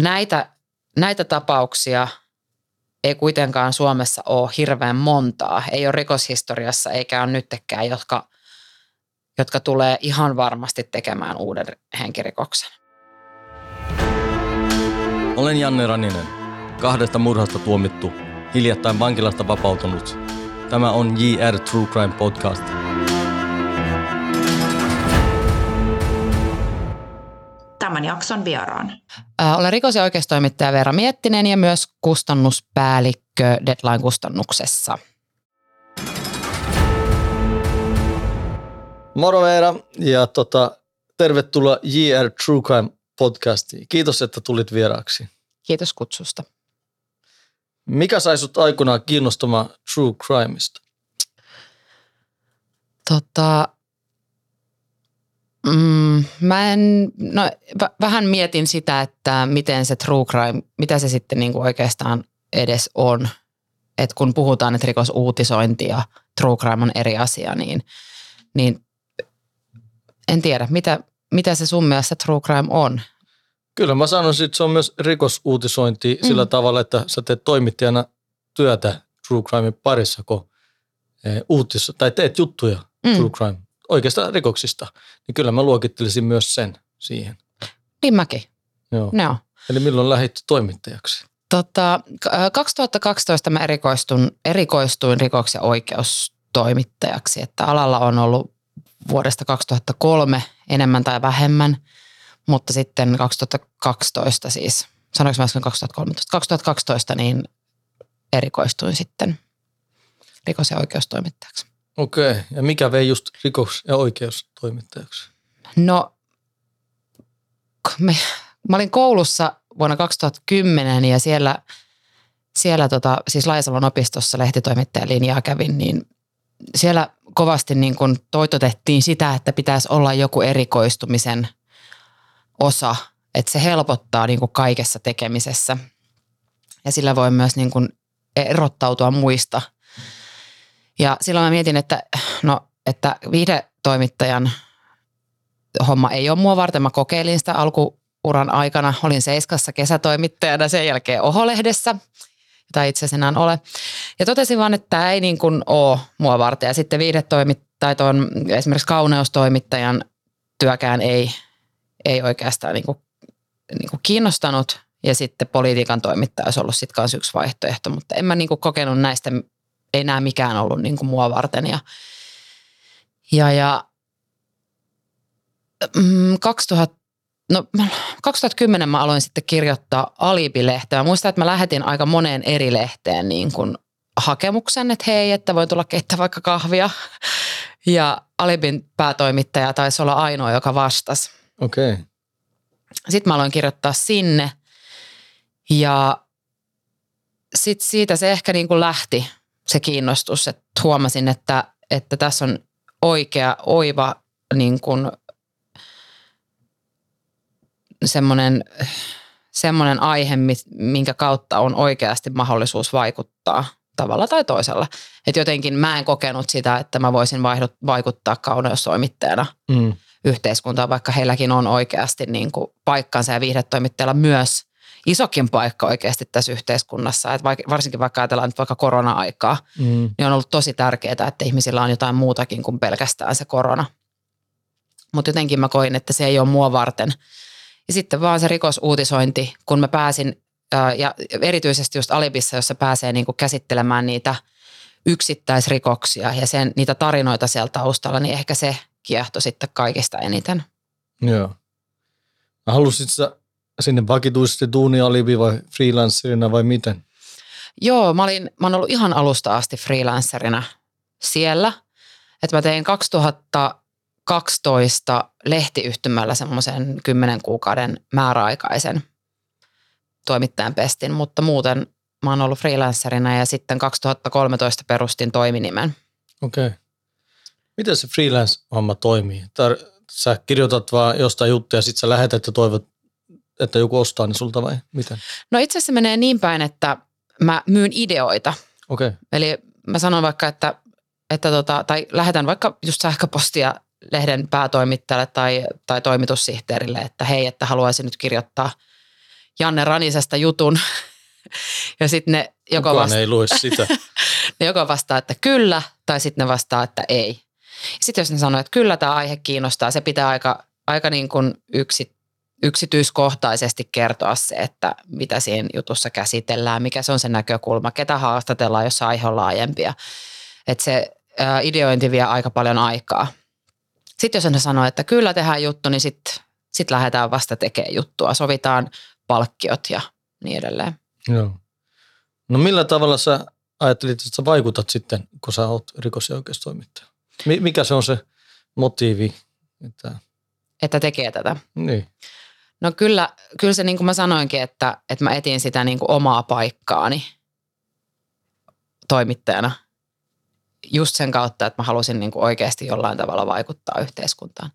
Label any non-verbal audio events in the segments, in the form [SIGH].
näitä, näitä tapauksia ei kuitenkaan Suomessa ole hirveän montaa. Ei ole rikoshistoriassa eikä ole nyttekään, jotka, jotka tulee ihan varmasti tekemään uuden henkirikoksen. Olen Janne Raninen, kahdesta murhasta tuomittu, hiljattain vankilasta vapautunut. Tämä on JR True Crime Podcast. Tämän jakson vieraan. Olen rikos- ja oikeustoimittaja Veera Miettinen ja myös kustannuspäällikkö Deadline-kustannuksessa. Moro Veera ja tota, tervetuloa JR True Crime podcastiin. Kiitos, että tulit vieraaksi. Kiitos kutsusta. Mikä sai sut aikoinaan kiinnostumaan True Crimeista? Tota, mm, mä en, no, v- vähän mietin sitä, että miten se true crime, mitä se sitten niin kuin oikeastaan edes on. Että kun puhutaan, että rikosuutisointi ja true crime on eri asia, niin, niin en tiedä, mitä, mitä se sun mielestä true crime on. Kyllä mä sanoisin, että se on myös rikosuutisointi mm. sillä tavalla, että sä teet toimittajana työtä True Crimein parissa, kun eh, uutis, tai teet juttuja mm. True Crime oikeastaan rikoksista, niin kyllä mä luokittelisin myös sen siihen. Niin mäkin. Joo. No. Eli milloin lähdit toimittajaksi? Tota, k- äh, 2012 mä erikoistun, erikoistuin rikos- ja oikeustoimittajaksi, että alalla on ollut vuodesta 2003 enemmän tai vähemmän, mutta sitten 2012 siis, sanoinko mä äsken 2013, 2012 niin erikoistuin sitten rikos- ja oikeustoimittajaksi. Okei, okay. ja mikä vei just rikos- ja oikeustoimittajaksi? No, me, mä olin koulussa vuonna 2010 ja siellä, siellä tota, siis Laisalon opistossa lehtitoimittajan linjaa kävin, niin siellä kovasti niin kuin toitotettiin sitä, että pitäisi olla joku erikoistumisen osa, että se helpottaa niin kaikessa tekemisessä. Ja sillä voi myös niin kuin erottautua muista. Ja silloin mä mietin, että, no, että viihdetoimittajan homma ei ole mua varten. Mä kokeilin sitä alkuuran aikana. Olin Seiskassa kesätoimittajana, sen jälkeen Oho-lehdessä, jota itse asiassa enää ole. Ja totesin vaan, että tämä ei niin kuin ole mua varten. Ja sitten viihdetoimittaja, tuon esimerkiksi kauneustoimittajan työkään ei, ei oikeastaan niin kuin, niin kuin kiinnostanut. Ja sitten politiikan toimittaja olisi ollut sitten kanssa yksi vaihtoehto, mutta en mä niin kuin kokenut näistä, ei nämä mikään ollut niin kuin mua varten. Ja, ja, ja mm, 2000, no, 2010 mä aloin sitten kirjoittaa Alibi-lehteä. Mä muistan, että mä lähetin aika moneen eri lehteen niin kuin hakemuksen, että hei, että voin tulla keittää vaikka kahvia. Ja Alibin päätoimittaja taisi olla ainoa, joka vastasi. Okei. Okay. Sitten mä aloin kirjoittaa sinne ja sitten siitä se ehkä niin kuin lähti se kiinnostus, että huomasin, että, että tässä on oikea, oiva niin kuin semmoinen, semmoinen aihe, minkä kautta on oikeasti mahdollisuus vaikuttaa tavalla tai toisella. Että jotenkin mä en kokenut sitä, että mä voisin vaihdut, vaikuttaa kauneustoimittajana mm. yhteiskuntaan, vaikka heilläkin on oikeasti niin kuin paikkansa ja viihdetoimittajalla myös isokin paikka oikeasti tässä yhteiskunnassa. Että varsinkin vaikka ajatellaan nyt vaikka korona-aikaa, mm. niin on ollut tosi tärkeää, että ihmisillä on jotain muutakin kuin pelkästään se korona. Mutta jotenkin mä koin, että se ei ole mua varten – ja sitten vaan se rikosuutisointi, kun mä pääsin, ja erityisesti just Alibissa, jossa pääsee niin kuin käsittelemään niitä yksittäisrikoksia ja sen, niitä tarinoita siellä taustalla, niin ehkä se kiehto sitten kaikista eniten. Joo. Mä halusit sä sinne vakituisesti duuni Alibi vai freelancerina vai miten? Joo, mä, olin, mä olen ollut ihan alusta asti freelancerina siellä. Että mä tein 2000 12 lehtiyhtymällä semmoisen 10 kuukauden määräaikaisen toimittajan pestin, mutta muuten mä oon ollut freelancerina ja sitten 2013 perustin toiminimen. Okei. Okay. Miten se freelance-homma toimii? Tar- sä kirjoitat vaan jostain juttuja ja sitten sä lähetät ja toivot, että joku ostaa ne sulta vai miten? No itse asiassa menee niin päin, että mä myyn ideoita. Okei. Okay. Eli mä sanon vaikka, että, että tota, tai lähetän vaikka just sähköpostia lehden päätoimittajalle tai, tai toimitussihteerille, että hei, että haluaisin nyt kirjoittaa Janne Ranisesta jutun. [LAUGHS] Ja sitten ne joko, Kukaan vasta- ei lue sitä. [LAUGHS] ne joko vastaa, että kyllä, tai sitten ne vastaa, että ei. Sitten jos ne sanoo, että kyllä tämä aihe kiinnostaa, se pitää aika, aika niin kuin yksi, yksityiskohtaisesti kertoa se, että mitä siinä jutussa käsitellään, mikä se on se näkökulma, ketä haastatellaan, jos aihe on laajempia. Että se ää, ideointi vie aika paljon aikaa. Sitten jos ne sanoo, että kyllä tehdään juttu, niin sitten sit lähdetään vasta tekemään juttua. Sovitaan palkkiot ja niin edelleen. Joo. No millä tavalla sä ajattelit, että sä vaikutat sitten, kun sä oot rikos- ja oikeustoimittaja? Mi- mikä se on se motiivi? Että, Että tekee tätä. niin. No kyllä, kyllä se niin kuin mä sanoinkin, että, että mä etin sitä niin kuin omaa paikkaani toimittajana just sen kautta, että mä halusin niin kuin oikeasti jollain tavalla vaikuttaa yhteiskuntaan.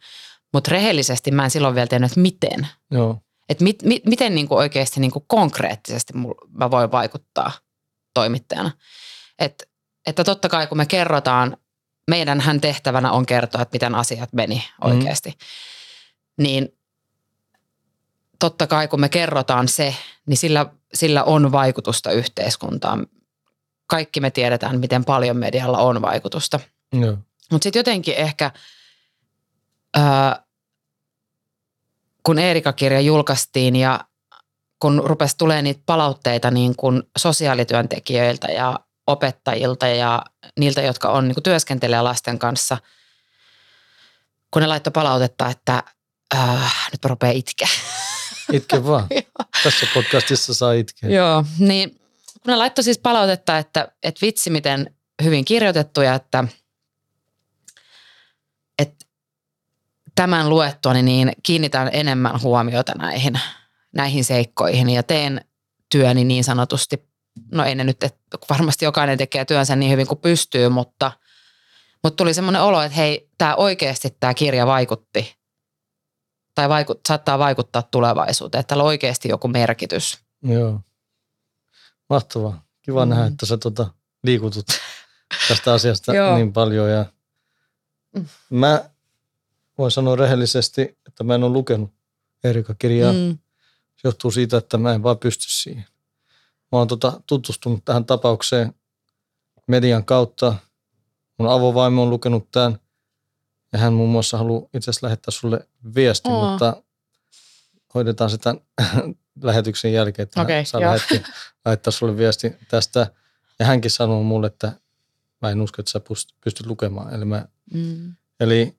Mutta rehellisesti mä en silloin vielä tiennyt, että miten. Joo. Että mit, mit, miten niin kuin oikeasti niin kuin konkreettisesti mä voin vaikuttaa toimittajana. Et, että totta kai kun me kerrotaan, meidänhän tehtävänä on kertoa, että miten asiat meni oikeasti. Mm. Niin totta kai kun me kerrotaan se, niin sillä, sillä on vaikutusta yhteiskuntaan. Kaikki me tiedetään, miten paljon medialla on vaikutusta. Joo. Mutta sitten jotenkin ehkä, ää, kun Eerika-kirja julkaistiin ja kun rupesi tulemaan niitä palautteita niin kuin sosiaalityöntekijöiltä ja opettajilta ja niiltä, jotka on niin työskentelee lasten kanssa, kun ne laittoi palautetta, että ää, nyt mä rupean itkeä. [LAUGHS] Itke vaan. [LAUGHS] Tässä podcastissa saa itkeä. Joo, niin kun ne laittoi siis palautetta, että, että vitsi miten hyvin kirjoitettu ja että, että tämän luettuani niin kiinnitän enemmän huomiota näihin, näihin seikkoihin ja teen työni niin sanotusti, no ei ne nyt, että varmasti jokainen tekee työnsä niin hyvin kuin pystyy, mutta, mutta tuli semmoinen olo, että hei, tämä oikeasti tämä kirja vaikutti tai vaikut, saattaa vaikuttaa tulevaisuuteen, että tällä on oikeasti joku merkitys. Joo. Mahtavaa. Kiva mm. nähdä, että sä tota, liikutut tästä asiasta [LAUGHS] niin paljon. Ja Mm. mä voin sanoa rehellisesti, että mä en ole lukenut Erika-kirjaa. Mm. Se johtuu siitä, että mä en vaan pysty siihen. Mä oon tota, tutustunut tähän tapaukseen median kautta. Mun avovaimo on lukenut tämän ja hän muun muassa haluaa itse asiassa lähettää sulle viestin, Oo. mutta hoidetaan sitä [LAUGHS] lähetyksen jälkeen, että hän saa lähetti, lähettää sulle viesti tästä. Ja hänkin sanoo mulle, että mä en usko, että sä pyst- pystyt lukemaan. Eli, mä, Mm. eli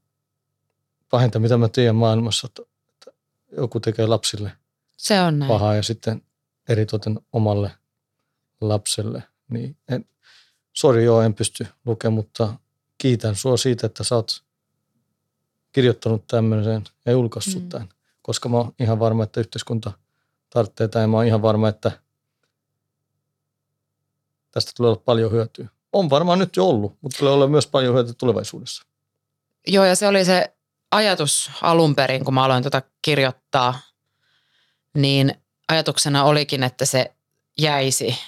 pahinta, mitä mä tiedän maailmassa, että että joku tekee lapsille Se on näin. pahaa ja sitten eritoten omalle lapselle. Niin en, sori joo, en pysty lukemaan, mutta kiitän sua siitä, että sä oot kirjoittanut tämmöisen ja julkaissut Mm. tämän. Koska mä oon ihan varma, että yhteiskunta tarvitsee tämän ja mä oon ihan varma, että tästä tulee olla paljon hyötyä. On varmaan nyt jo ollut, mutta tulee olla myös paljon hyötyä tulevaisuudessa. Joo, ja se oli se ajatus alun perin, kun mä aloin tuota kirjoittaa, niin ajatuksena olikin, että se jäisi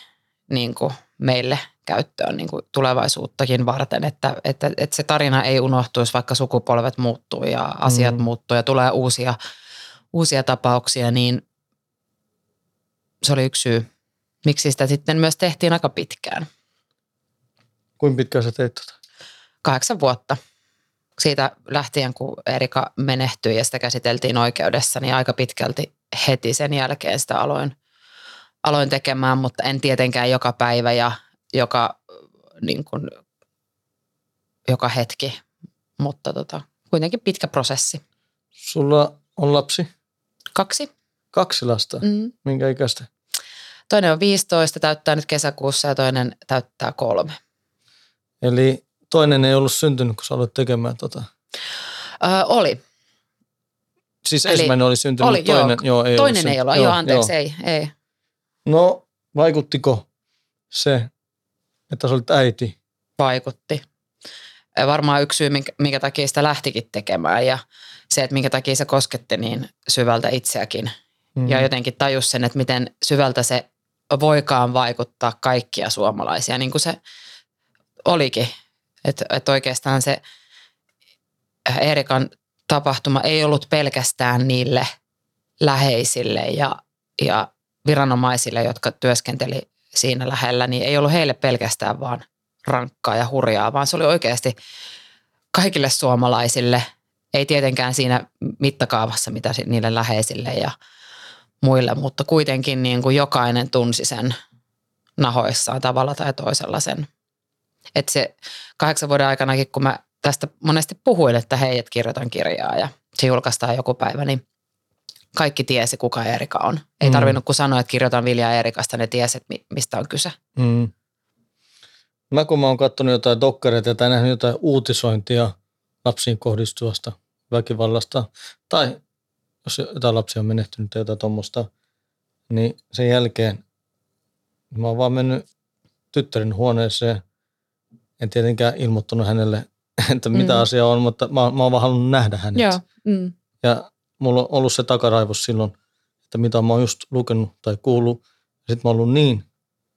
niin kuin meille käyttöön niin kuin tulevaisuuttakin varten, että, että, että se tarina ei unohtuisi, vaikka sukupolvet muuttuu ja asiat Mm. muuttuu ja tulee uusia, uusia tapauksia, niin se oli yksi syy, miksi sitä sitten myös tehtiin aika pitkään. Kuinka pitkään sä teit tota? kahdeksan vuotta. Siitä lähtien, kun Erika menehtyi ja sitä käsiteltiin oikeudessa, niin aika pitkälti heti sen jälkeen sitä aloin, aloin tekemään, mutta en tietenkään joka päivä ja joka, niin kuin, joka hetki, mutta tota, kuitenkin pitkä prosessi. Sulla on lapsi, Kaksi. kaksi lasta. Mm. Minkä ikäistä? Toinen on 15, täyttää nyt kesäkuussa ja toinen täyttää kolme. Eli toinen ei ollut syntynyt, kun sä aloit tekemään tota. Öö, oli. Siis Eli- ensimmäinen oli syntynyt, oli, toinen, joo, ei Toinen ollut ei ole. syntynyt. Joo, anteeksi, ei, ei. No, vaikuttiko se, että sä olit äiti? vaikutti. Varmaan yksi syy, minkä, minkä takia sitä lähtikin tekemään ja se, että minkä takia se kosketti niin syvältä itseäkin. Mm. Ja jotenkin tajus sen, että miten syvältä se voikaan vaikuttaa kaikkia suomalaisia, niin kuin se olikin. Että että oikeastaan se Eerikan tapahtuma ei ollut pelkästään niille läheisille ja, ja viranomaisille, jotka työskenteli siinä lähellä, niin ei ollut heille pelkästään vaan rankkaa ja hurjaa, vaan se oli oikeasti kaikille suomalaisille, ei tietenkään siinä mittakaavassa, mitä niille läheisille ja muille, mutta kuitenkin niin kuin jokainen tunsi sen nahoissaan tavalla tai toisella sen. Että se kahdeksan vuoden aikanakin, kun mä tästä monesti puhuin, että hei, että kirjoitan kirjaa ja se julkaistaan joku päivä, niin kaikki tiesi, kuka Erika on. Ei mm. tarvinnut kun sanoa, että kirjoitan Vilja Erikasta, ne tiesi, että mistä on kyse. Mm. Mä kun mä oon katsonut jotain dokkareita tai nähnyt jotain uutisointia lapsiin kohdistuvasta väkivallasta, tai jos jotain lapsia on menehtynyt tai jotain tuommoista, niin sen jälkeen mä oon vaan mennyt tyttären huoneeseen. En tietenkään ilmoittanut hänelle, [LAUGHS] että mitä mm. asia on, mutta mä, mä oon vaan halunnut nähdä hänet. Joo. Mm. Ja mulla on ollut se takaraivos silloin, että mitä mä oon just lukenut tai kuullut. Sitten mä oon ollut niin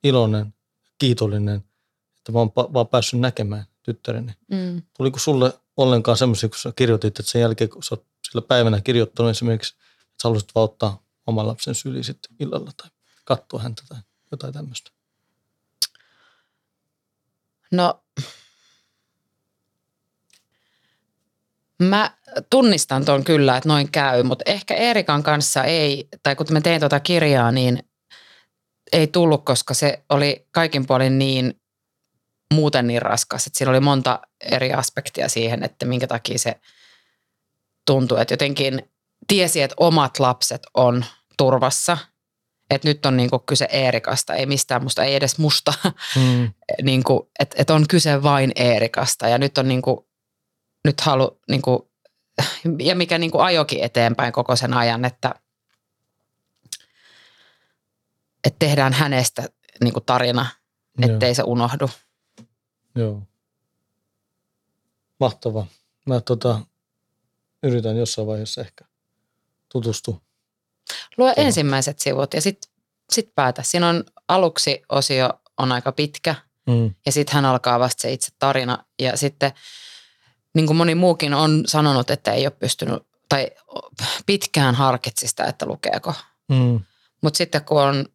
iloinen, kiitollinen, että mä oon pa- vaan päässyt näkemään tyttäreni. Mm. Tuliko sulle ollenkaan semmoisia, kun sä kirjoitit, että sen jälkeen, kun sä oot sillä päivänä kirjoittanut esimerkiksi, että sä haluaisit vaan ottaa oman lapsen syli sitten illalla tai katsoa häntä tai jotain tämmöistä? No, mä tunnistan tuon kyllä, että noin käy, mutta ehkä Erikan kanssa ei, tai kun mä tein tuota kirjaa, niin ei tullut, koska se oli kaikin puolin niin muuten niin raskas, että siinä oli monta eri aspektia siihen, että minkä takia se tuntui, että jotenkin tiesi, että omat lapset on turvassa, että nyt on niinku kyse Eerikasta, ei mistään musta, ei edes musta, mm. [LAUGHS] niinku, että et on kyse vain Eerikasta ja nyt on niinku, nyt halu, niinku, ja mikä niinku ajokin eteenpäin koko sen ajan, että, että tehdään hänestä niinku tarina, ettei Joo. se unohdu. Joo. Mahtavaa. Mä tota, yritän jossain vaiheessa ehkä tutustua. Lue Tuohon. ensimmäiset sivut ja sitten sit päätä. Siinä on aluksi osio on aika pitkä mm. ja sitten hän alkaa vasta se itse tarina. Ja sitten niin kuin moni muukin on sanonut, että ei ole pystynyt tai pitkään harkitsi sitä, että lukeeko. Mm. Mutta sitten kun on,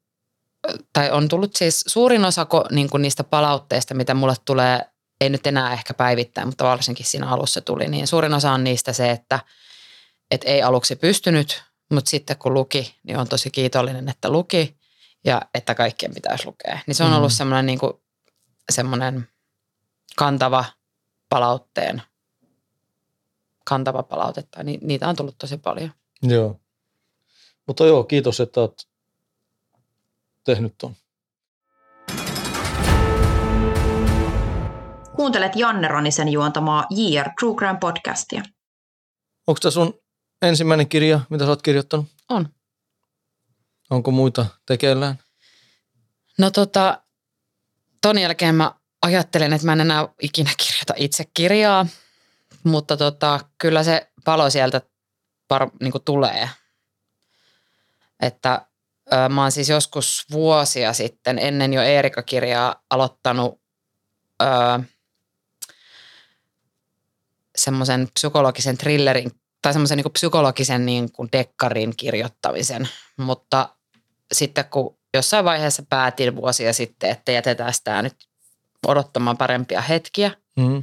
tai on tullut siis suurin osa niin kuin niistä palautteista, mitä mulle tulee ei nyt enää ehkä päivittäin, mutta varsinkin siinä alussa tuli, niin suurin osa on niistä se, että, että ei aluksi pystynyt, mutta sitten kun luki, niin on tosi kiitollinen, että luki ja että kaikkien pitäisi lukea. Niin se on ollut mm. semmoinen, niin kuin, semmoinen kantava palautteen, kantava palautetta. Niin niitä on tullut tosi paljon. Joo. Mutta joo, kiitos, että olet tehnyt tuon. Kuuntelet Janne Ronisen juontamaa JR True Crime podcastia. Onko tämä sun ensimmäinen kirja, mitä sä oot kirjoittanut? On. Onko muita tekeillään? No tota, ton jälkeen mä ajattelen, että mä en enää ikinä kirjoita itse kirjaa, mutta tota, kyllä se palo sieltä par, niin tulee. Että ö, mä oon siis joskus vuosia sitten, ennen jo Eerika-kirjaa, aloittanut semmoisen psykologisen thrillerin tai semmoisen niin psykologisen niin kuin dekkarin kirjoittamisen, mutta sitten kun jossain vaiheessa päätin vuosia sitten, että jätetään tämä nyt odottamaan parempia hetkiä mm.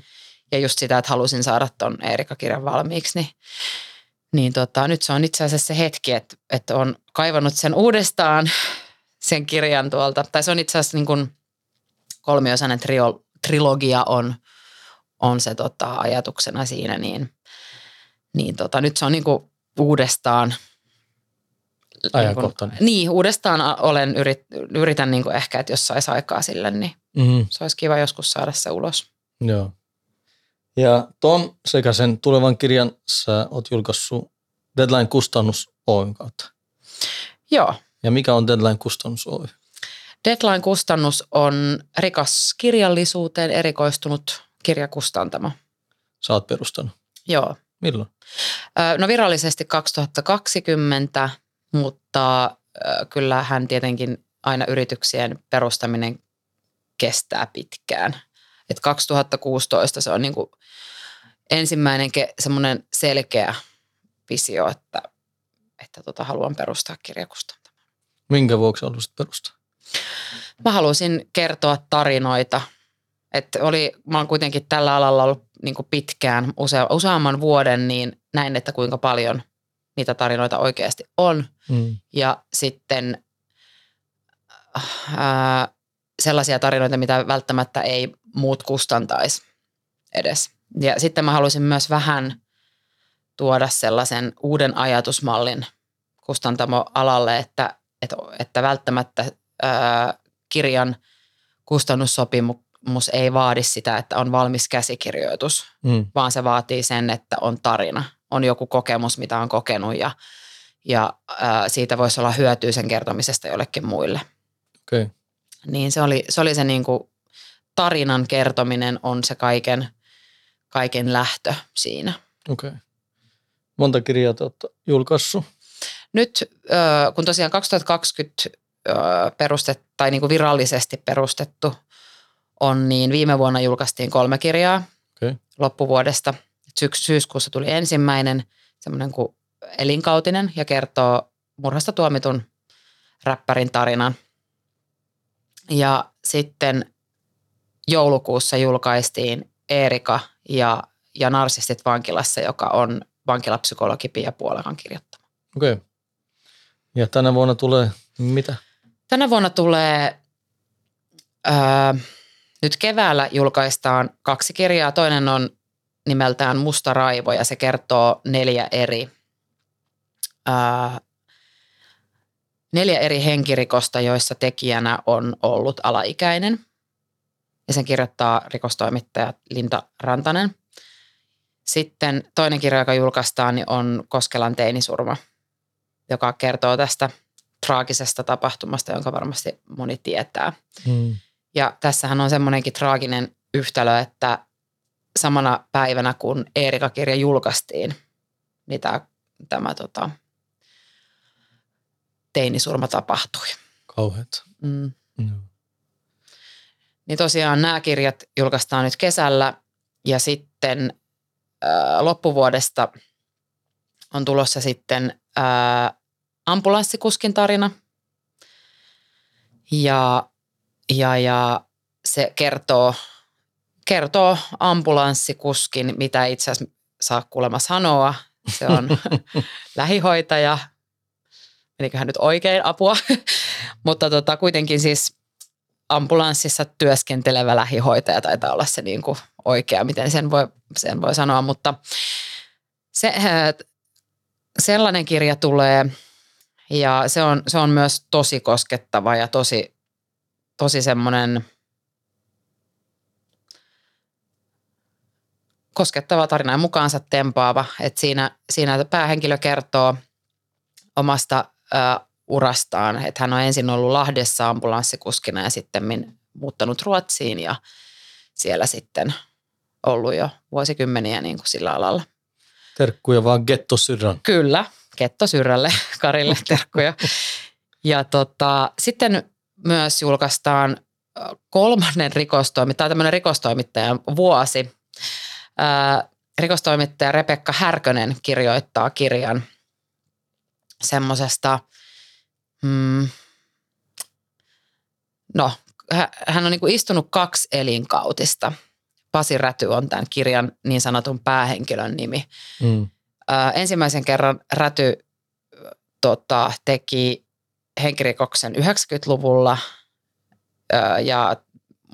Ja just sitä, että halusin saada ton Eerika-kirjan valmiiksi, niin, niin tota, nyt se on itse asiassa se hetki, että, että on kaivannut sen uudestaan sen kirjan tuolta, tai se on itse asiassa niin kuin kolmiosainen trio, trilogia on – on se tota, ajatuksena siinä, niin, niin tota, nyt se on niinku uudestaan ajankohtainen. Niin, niin, uudestaan olen yrit, yritän niinku ehkä, että jos saisi aikaa sille, niin mm-hmm. se olisi kiva joskus saada se ulos. Joo. Ja ton sekä sen tulevan kirjan sä oot julkaissut Deadline Kustannus Oyn kautta. Joo. Ja mikä on Deadline Kustannus Oy? Deadline Kustannus on rikas kirjallisuuteen erikoistunut kirjakustantamo. Sä oot perustanut? Joo. Milloin? No virallisesti 2020, mutta kyllähän tietenkin aina yrityksien perustaminen kestää pitkään. Et 2016 se on niin kuin ensimmäinen semmoinen selkeä visio, että, että tota, haluan perustaa kirjakustantamon. Minkä vuoksi haluaisit perustaa? Mä halusin kertoa tarinoita. Että oli, mä oon kuitenkin tällä alalla ollut niin kuin pitkään, usea, useamman vuoden, niin näin, että kuinka paljon niitä tarinoita oikeasti on. Mm. Ja sitten ää, sellaisia tarinoita, mitä välttämättä ei muut kustantaisi edes. Ja sitten mä halusin myös vähän tuoda sellaisen uuden ajatusmallin kustantamoalalle, että, että, että välttämättä ää, kirjan kustannussopimus ei vaadi sitä, että on valmis käsikirjoitus, Mm. vaan se vaatii sen, että on tarina, on joku kokemus, mitä on kokenut ja, ja ää, siitä voisi olla hyötyä sen kertomisesta jollekin muille. Okei. Okay. Niin se oli se, oli se niin kuin tarinan kertominen on se kaiken, kaiken lähtö siinä. Okei. Okay. Monta kirjaa te olette julkaissut? Nyt kun tosiaan 2020 ö, perustet, tai niin kuin virallisesti perustettu on, niin viime vuonna julkaistiin kolme kirjaa Okei. loppuvuodesta. Syks- syyskuussa tuli ensimmäinen, semmoinen kuin elinkautinen ja kertoo murhasta tuomitun räppärin tarinan. Ja sitten joulukuussa julkaistiin Eerika ja, ja Narsistit vankilassa, joka on vankilapsykologi Pia Puolakan kirjoittama. Okei. Okay. Ja tänä vuonna tulee mitä? Tänä vuonna tulee, öö, nyt keväällä julkaistaan kaksi kirjaa. Toinen on nimeltään Musta raivo ja se kertoo neljä eri, öö, neljä eri henkirikosta, joissa tekijänä on ollut alaikäinen. Ja sen kirjoittaa rikostoimittaja Linda Rantanen. Sitten toinen kirja, joka julkaistaan, niin on Koskelan teinisurma, joka kertoo tästä traagisesta tapahtumasta, jonka varmasti moni tietää. Mm. Ja tässähän on semmoinenkin traaginen yhtälö, että samana päivänä kun Eerika-kirja julkaistiin, niin tämä, tämä tota, teinisurma tapahtui. Kauheat. Mm. Mm. Niin tosiaan nämä kirjat julkaistaan nyt kesällä ja sitten ää, loppuvuodesta on tulossa sitten ää, ambulanssikuskin tarina. Ja, ja, ja se kertoo, kertoo ambulanssikuskin, mitä itse asiassa saa kuulemma sanoa. Se on [LAUGHS] lähihoitaja. Meniköhän nyt oikein apua? [LAUGHS] Mutta tota, kuitenkin siis ambulanssissa työskentelevä lähihoitaja taitaa olla se niin kuin oikea, miten sen voi, sen voi sanoa. Mutta se, sellainen kirja tulee ja se on, se on myös tosi koskettava ja tosi, tosi semmoinen koskettava tarina ja mukaansa tempaava. Että siinä, siinä päähenkilö kertoo omasta ö, urastaan, että hän on ensin ollut Lahdessa ambulanssikuskina ja sitten muuttanut Ruotsiin ja siellä sitten ollut jo vuosikymmeniä niin kuin sillä alalla. Terkkuja vaan Gettosyrran. Kyllä, Ketto Syrrälle, [LAUGHS] Karille terkkuja. Ja tota, sitten myös julkaistaan kolmannen rikostoimittajan, tämä tämmöinen rikostoimittajan vuosi. Ää, rikostoimittaja Rebekka Härkönen kirjoittaa kirjan semmoisesta, mm, no hän on niin istunut kaksi elinkautista. Pasi Räty on tämän kirjan niin sanotun päähenkilön nimi. Mm. Ää, ensimmäisen kerran Räty tota, teki henkirikoksen 90-luvulla ää, ja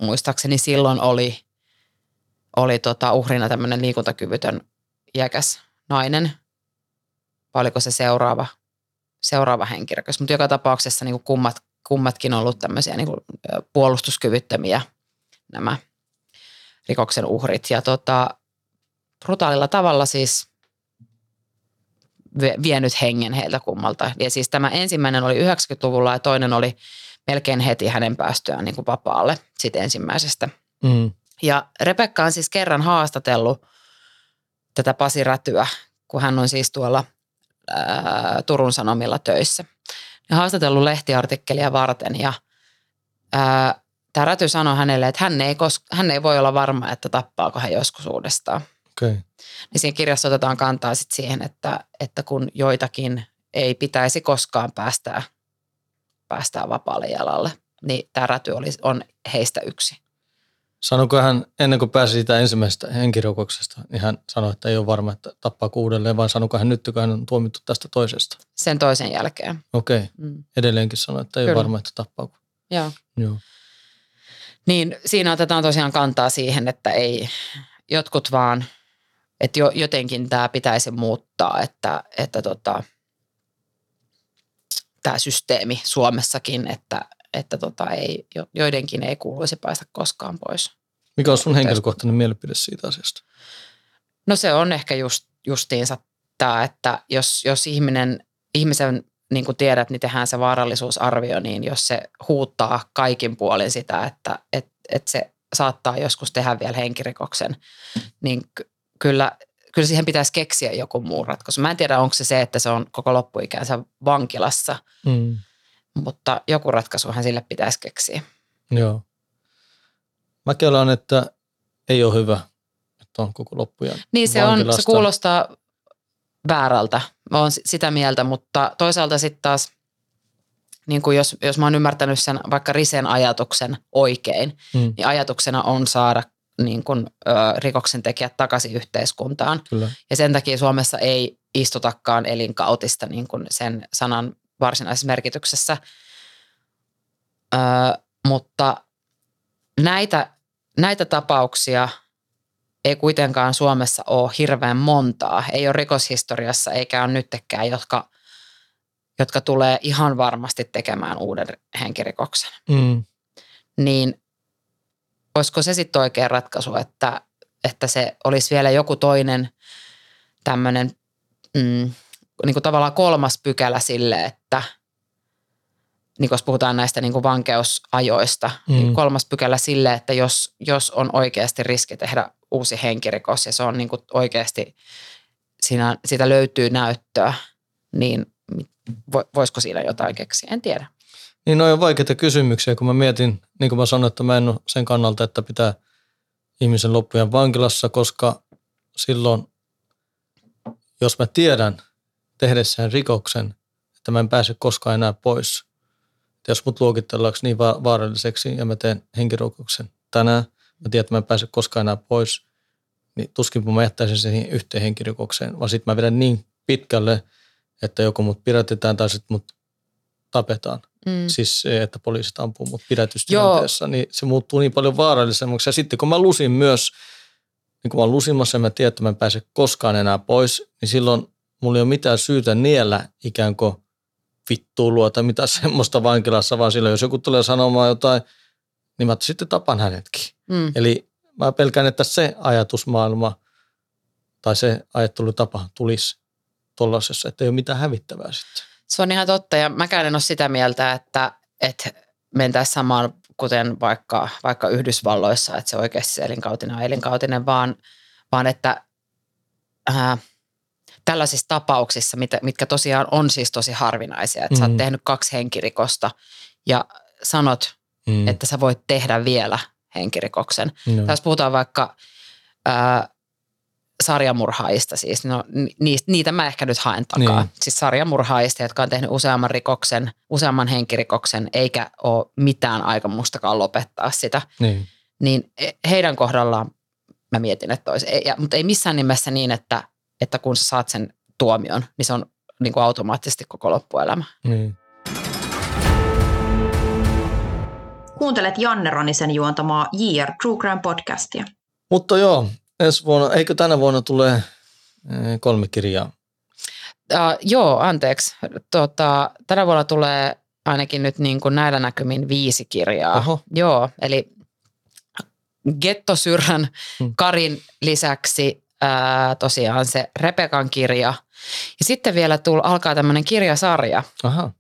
muistaakseni silloin oli, oli tota, uhrina tämmöinen liikuntakyvytön iäkäs nainen. Vai oliko se seuraava, seuraava henkirikos? Mutta joka tapauksessa niin kuin kummat, kummatkin on ollut tämmöisiä niin kuin puolustuskyvyttömiä nämä rikoksen uhrit. Ja tota, brutaalilla tavalla siis vienyt hengen heiltä kummalta. Ja siis tämä ensimmäinen oli 90-luvulla ja toinen oli melkein heti hänen päästyään niin kuin vapaalle sit ensimmäisestä. Mm. Ja Rebekka on siis kerran haastatellut tätä Pasi Rätyä, kun hän on siis tuolla ää, Turun Sanomilla töissä. Ja haastatellut lehtiartikkelia varten ja ää, tämä Räty sanoi hänelle, että hän ei, kos- hän ei voi olla varma, että tappaako hän joskus uudestaan. Okay. Niin siinä kirjassa otetaan kantaa sit siihen, että, että kun joitakin ei pitäisi koskaan päästää päästään vapaalle jalalle. Niin tämä räty oli, on heistä yksi. Sanoiko hän ennen kuin pääsi siitä ensimmäisestä henkirikoksesta, niin hän sanoi, että ei ole varma, että tappaa uudelleen, vai sanoiko hän nyt, kun hän on tuomittu tästä toisesta? Sen toisen jälkeen. Okei, okay. mm. edelleenkin sanoi, että ei Kyllä. ole varma, että tappaa. Joo. Joo. Niin siinä otetaan tosiaan kantaa siihen, että ei jotkut vaan, että jo, jotenkin tämä pitäisi muuttaa, että, että tota, tämä systeemi Suomessakin, että, että tota ei, joidenkin ei kuuluisi päästä koskaan pois. Mikä on sun henkilökohtainen mielipide siitä asiasta? No se on ehkä just, justiinsa tämä, että jos, jos ihminen, ihmisen niin kuin tiedät, niin tehdään se vaarallisuusarvio, niin jos se huuttaa kaikin puolin sitä, että et, et se saattaa joskus tehdä vielä henkirikoksen, niin kyllä, kyllä siihen pitäisi keksiä joku muu ratkaisu. Mä en tiedä, onko se se, että se on koko loppuikänsä vankilassa, mm. Mutta joku ratkaisuhan sille pitäisi keksiä. Joo. Mä kelaan, että ei ole hyvä, että on koko loppuja Niin se on, se kuulostaa väärältä. Mä oon sitä mieltä, mutta toisaalta sitten taas, niin kuin jos, jos mä oon ymmärtänyt sen vaikka Risen ajatuksen oikein, mm. niin ajatuksena on saada niin kuin, ö, rikoksentekijät takaisin yhteiskuntaan. Kyllä. Ja sen takia Suomessa ei istutakaan elinkautista niin kuin sen sanan varsinaisessa merkityksessä. Ö, mutta näitä, näitä tapauksia – ei kuitenkaan Suomessa ole hirveän montaa. Ei ole rikoshistoriassa eikä ole nyttekään, jotka, jotka tulee ihan varmasti tekemään uuden henkirikoksen. Mm. Niin olisiko se sitten oikea ratkaisu, että, että se olisi vielä joku toinen tämmöinen mm, niin kuin tavallaan kolmas pykälä sille, että niin jos puhutaan näistä niin kuin vankeusajoista, niin mm. niin kolmas pykälä sille, että jos, jos on oikeasti riski tehdä uusi henkirikos ja se on niin kuin oikeasti, siinä, siitä löytyy näyttöä, niin voisiko siinä jotain keksiä? En tiedä. Niin ne on vaikeita kysymyksiä, kun mä mietin, niin kuin mä sanoin, että mä en ole sen kannalta, että pitää ihmisen loppujen vankilassa, koska silloin, jos mä tiedän tehdessään rikoksen, että mä en pääse koskaan enää pois. Että jos mut luokitellaan niin vaaralliseksi ja mä teen henkirikoksen tänään, mä tiedän, että mä en pääse koskaan enää pois, niin tuskin mä jättäisin sen yhteen henkirikokseen, vaan sitten mä vedän niin pitkälle, että joko mut pidätetään tai sitten mut tapetaan. Mm. Siis se, että poliisit ampuu mut pidätystilanteessa, niin se muuttuu niin paljon vaarallisemmaksi. Ja sitten kun mä lusin myös, niin kun mä oon lusimassa ja mä tiedän, että mä en pääse koskaan enää pois, niin silloin mulla ei ole mitään syytä niellä ikään kuin vittuulua tai mitä [LAUGHS] semmoista vankilassa, vaan silloin jos joku tulee sanomaan jotain, niin mä sitten tapan hänetkin. Mm. Eli mä pelkään, että se ajatusmaailma tai se ajattelutapa tulisi tuollaisessa, että ei ole mitään hävittävää sitten. Se on ihan totta ja mäkään en ole sitä mieltä, että, että mentäisiin samaan kuten vaikka, vaikka Yhdysvalloissa, että se oikeasti se elinkautinen on elinkautinen, vaan, vaan että ää, tällaisissa tapauksissa, mit, mitkä tosiaan on siis tosi harvinaisia, että mm. sä oot mm. tehnyt kaksi henkirikosta ja sanot, mm. että sä voit tehdä vielä henkirikoksen. No. Tässä puhutaan vaikka ää, sarjamurhaajista siis, no niistä, niitä mä ehkä nyt haen takaa. Niin. Siis sarjamurhaajista, jotka on tehnyt useamman rikoksen, useamman henkirikoksen, eikä ole mitään aikomustakaan lopettaa sitä. Niin. niin e, heidän kohdallaan mä mietin, että olisi, ja, mutta ei missään nimessä niin, että, että kun sä saat sen tuomion, niin se on niin kuin automaattisesti koko loppuelämä. Niin. Kuuntelet Janne Ronisen juontamaa JR True Crime podcastia. Mutta joo, ensi vuonna, eikö tänä vuonna tule eh, kolme kirjaa? Uh, joo, anteeksi. Tota, tänä vuonna tulee ainakin nyt niin kuin näillä näkymin viisi kirjaa. Oho. Joo, eli Gettosyrän hmm. Karin lisäksi ää, tosiaan se Repekan kirja. Ja sitten vielä tull, alkaa tämmöinen kirjasarja. Aha.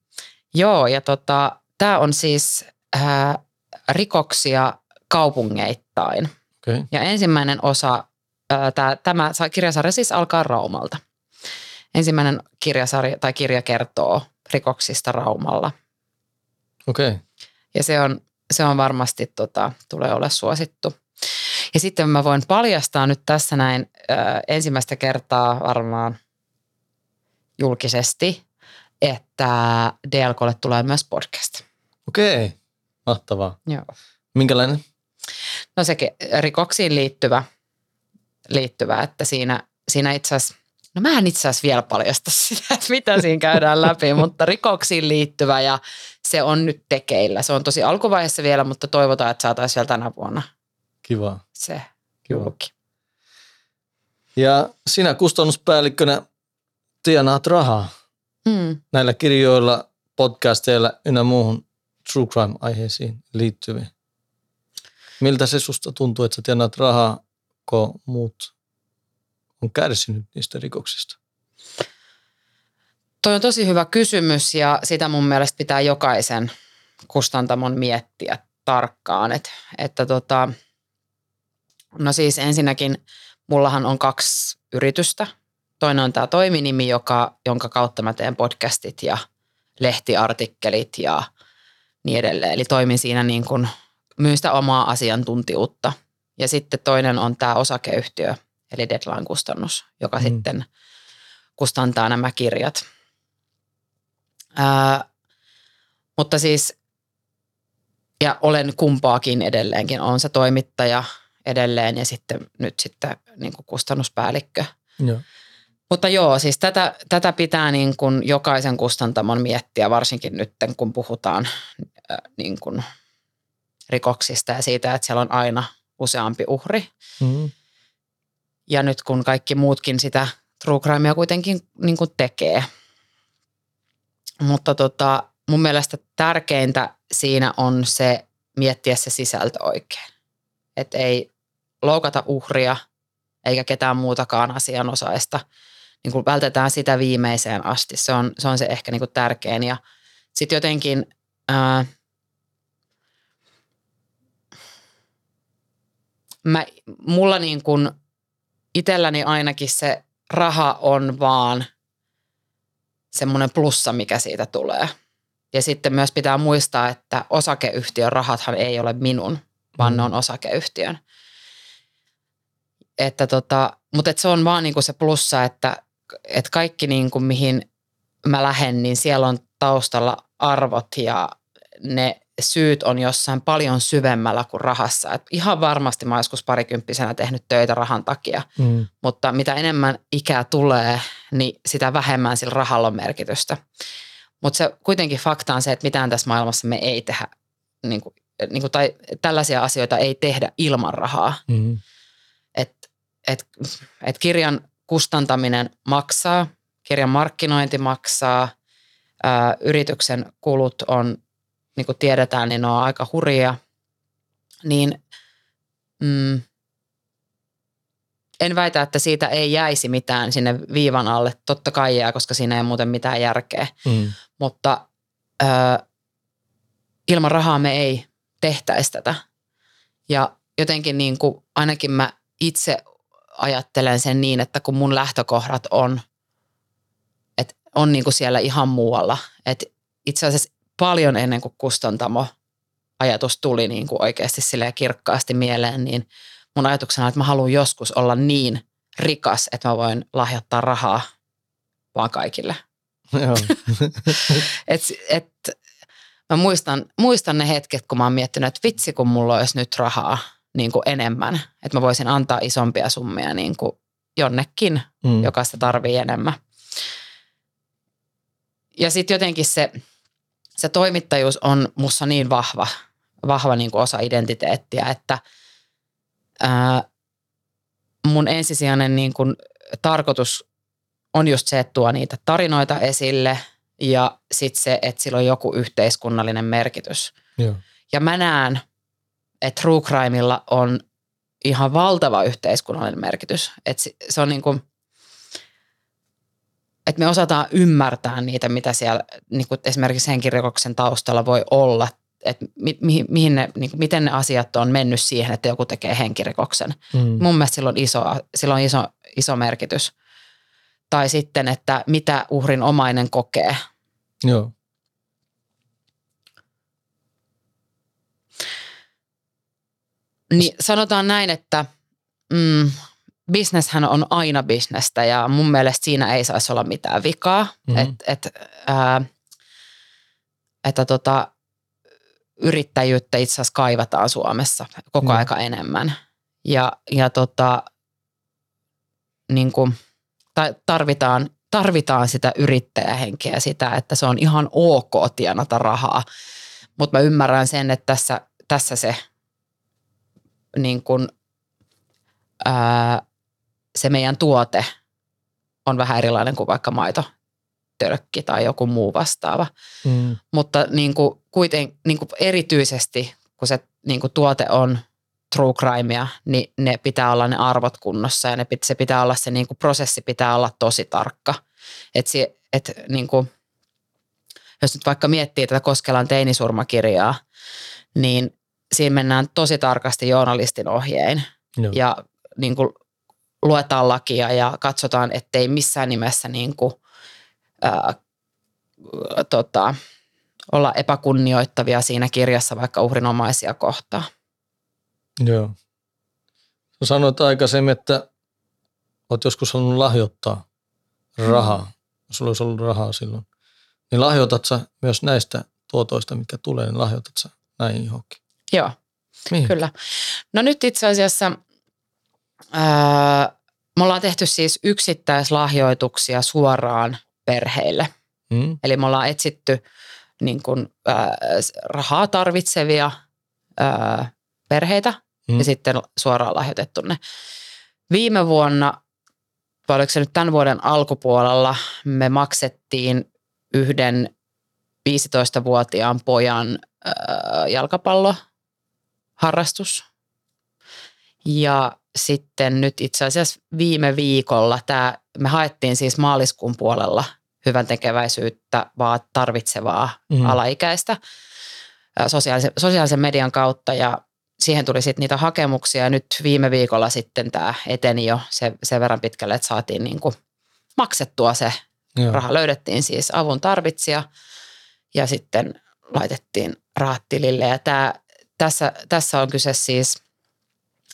Joo, ja tota, tämä on siis ää, rikoksia kaupungeittain. Okay. Ja ensimmäinen osa, ää, tää, tämä kirjasarja siis alkaa Raumalta. Ensimmäinen kirjasarja tai kirja kertoo rikoksista Raumalla. Okei. Okay. Ja se on, se on varmasti, tota, tulee olla suosittu. Ja sitten mä voin paljastaa nyt tässä näin ää, ensimmäistä kertaa varmaan julkisesti, että DLKlle tulee myös podcast. Okei, mahtavaa. Joo. Minkälainen? No sekin rikoksiin liittyvä, liittyvä että siinä, siinä itse asiassa, no mä en itse asiassa vielä paljasta [LAUGHS] sitä, että mitä siinä käydään läpi, [LAUGHS] mutta rikoksiin liittyvä ja se on nyt tekeillä. Se on tosi alkuvaiheessa vielä, mutta toivotaan, että saataisiin vielä tänä vuonna Kiva. se Kiva. julki. Ja sinä kustannuspäällikkönä tienaat rahaa Mm. näillä kirjoilla, podcasteilla ynnä muuhun true crime-aiheisiin liittyviin. Miltä se susta tuntuu, että sä tienaat rahaa, kun muut on kärsinyt niistä rikoksista? Toi on tosi hyvä kysymys ja sitä mun mielestä pitää jokaisen kustantamon miettiä tarkkaan. Et, että tota, no siis ensinnäkin mullahan on kaksi yritystä. Toinen on tämä toiminimi, joka, jonka kautta mä teen podcastit ja lehtiartikkelit ja niin edelleen. Eli toimin siinä niin kuin, myyn sitä omaa asiantuntijuutta. Ja sitten toinen on tämä osakeyhtiö, eli Deadline-kustannus, joka Mm. sitten kustantaa nämä kirjat. Ää, mutta siis, ja olen kumpaakin edelleenkin. Olen se toimittaja edelleen ja sitten nyt sitten niin kuin kustannuspäällikkö. Joo. Mutta joo, siis tätä, tätä pitää niin kuin jokaisen kustantamon miettiä, varsinkin nyt kun puhutaan äh, niin kuin rikoksista ja siitä, että siellä on aina useampi uhri. Mm. Ja nyt kun kaikki muutkin sitä true crimea kuitenkin niin kuin tekee. Mutta tota, mun mielestä tärkeintä siinä on se miettiä se sisältö oikein. Että ei loukata uhria eikä ketään muutakaan asianosaista. Niin kuin vältetään sitä viimeiseen asti. Se on se, on se ehkä niin kuin tärkein. Ja sitten jotenkin... Ää, mä, mulla niin kuin itselläni ainakin se raha on vaan semmoinen plussa, mikä siitä tulee. Ja sitten myös pitää muistaa, että osakeyhtiön rahathan ei ole minun, vaan Mm. ne on osakeyhtiön. Että tota, mutta et se on vaan niinku se plussa, että et kaikki niinku mihin mä lähden, niin siellä on taustalla arvot ja ne syyt on jossain paljon syvemmällä kuin rahassa. Et ihan varmasti mä joskus parikymppisenä tehnyt töitä rahan takia, Mm. mutta mitä enemmän ikää tulee, niin sitä vähemmän sillä rahalla on merkitystä. Mutta se kuitenkin fakta on se, että mitään tässä maailmassa me ei tehdä, niin kuin, niin kuin, tai tällaisia asioita ei tehdä ilman rahaa. Mm. Et, et, et kirjan kustantaminen maksaa, kirjan markkinointi maksaa, ää, yrityksen kulut on, niin kuin tiedetään, niin ne on aika hurjia. Niin mm, en väitä, että siitä ei jäisi mitään sinne viivan alle. Totta kai jää, koska siinä ei muuten mitään järkeä. Mm. Mutta ö, ilman rahaa me ei tehtäisi tätä. Ja jotenkin niin kuin, ainakin mä itse ajattelen sen niin, että kun mun lähtökohdat on, että on niin kuin siellä ihan muualla. Että itse asiassa paljon ennen kuin kustantamo ajatus tuli niin kuin oikeasti silleen kirkkaasti mieleen, niin mun ajatuksena on, että mä haluan joskus olla niin rikas, että mä voin lahjoittaa rahaa vaan kaikille. Joo. [LAUGHS] Et, et, mä muistan, muistan ne hetket, kun mä oon miettinyt, että vitsi kun mulla olisi nyt rahaa niin kuin enemmän. Että mä voisin antaa isompia summia niin kuin jonnekin, Mm. joka sitä tarvii enemmän. Ja sitten jotenkin se, se toimittajuus on mussa niin vahva, vahva niin kuin osa identiteettiä, että ää, mun ensisijainen niin kuin tarkoitus on just se, että tuo niitä tarinoita esille ja sitten se, että sillä on joku yhteiskunnallinen merkitys. Joo. Ja mä näen, että true crimella on ihan valtava yhteiskunnallinen merkitys. Että se- on niin kuin, että me osataan ymmärtää niitä, mitä siellä niin kuin esimerkiksi henkirikoksen taustalla voi olla. Että mi, mihin, mihin ne, niin kuin, miten ne asiat on mennyt siihen, että joku tekee henkirikoksen. Mm. Mun mielestä sillä on iso, sillä on iso, iso merkitys. Tai sitten, että mitä uhrin omainen kokee. Joo. Niin sanotaan näin, että mm, bisneshän on aina bisnestä ja mun mielestä siinä ei saisi olla mitään vikaa. Mhm. Et, et, ää, että tota, yrittäjyyttä itse asiassa kaivataan Suomessa koko Mm. aika enemmän. Ja, ja tota, niin kuin, ta- tarvitaan, tarvitaan sitä yrittäjähenkeä, sitä, että se on ihan ok tienata rahaa. Mutta mä ymmärrän sen, että tässä, tässä se, niin kuin, ää, se meidän tuote on vähän erilainen kuin vaikka maito, tölkki tai joku muu vastaava. Mm. Mutta niin kuin, kuiten, niin kuin erityisesti, kun se niin kuin tuote on true crimea, niin ne pitää olla ne arvot kunnossa ja ne, se pitää olla se niin kuin prosessi pitää olla tosi tarkka. Et se, et, niin kuin, jos nyt vaikka miettii tätä Koskelan teinisurmakirjaa, niin siinä mennään tosi tarkasti journalistin ohjein Joo. ja niin kuin luetaan lakia ja katsotaan, ettei missään nimessä niin kuin, ää, tota, olla epäkunnioittavia siinä kirjassa vaikka uhrinomaisia kohtaan. Joo. Sä sanoit aikaisemmin, että oot joskus halunnut lahjoittaa rahaa. Mm. Jos sulla olisi ollut rahaa silloin. Niin lahjoitat sä myös näistä tuotoista, mikä tulee, niin lahjoitat sä näihin johonkin. Joo, Mihin? kyllä. No nyt itse asiassa ää, me ollaan tehty siis yksittäislahjoituksia suoraan perheille. Mm? Eli me ollaan etsitty niin kuin, ää, rahaa tarvitsevia ää, perheitä Mm. ja sitten suoraan lahjoitettu ne. Viime vuonna, vai oliko se nyt tämän vuoden alkupuolella, me maksettiin yhden 15-vuotiaan pojan ää, jalkapalloharrastus. Ja sitten nyt itse asiassa viime viikolla tämä, me haettiin siis maaliskuun puolella hyvän tekeväisyyttä vaan tarvitsevaa Mm. alaikäistä ää, sosiaalisen, sosiaalisen median kautta ja siihen tuli sitten niitä hakemuksia ja nyt viime viikolla sitten tämä eteni jo se, sen verran pitkälle, että saatiin niinku maksettua se Joo. raha. Löydettiin siis avun tarvitsija ja sitten laitettiin rahat tilille ja tämä, tässä, tässä on kyse siis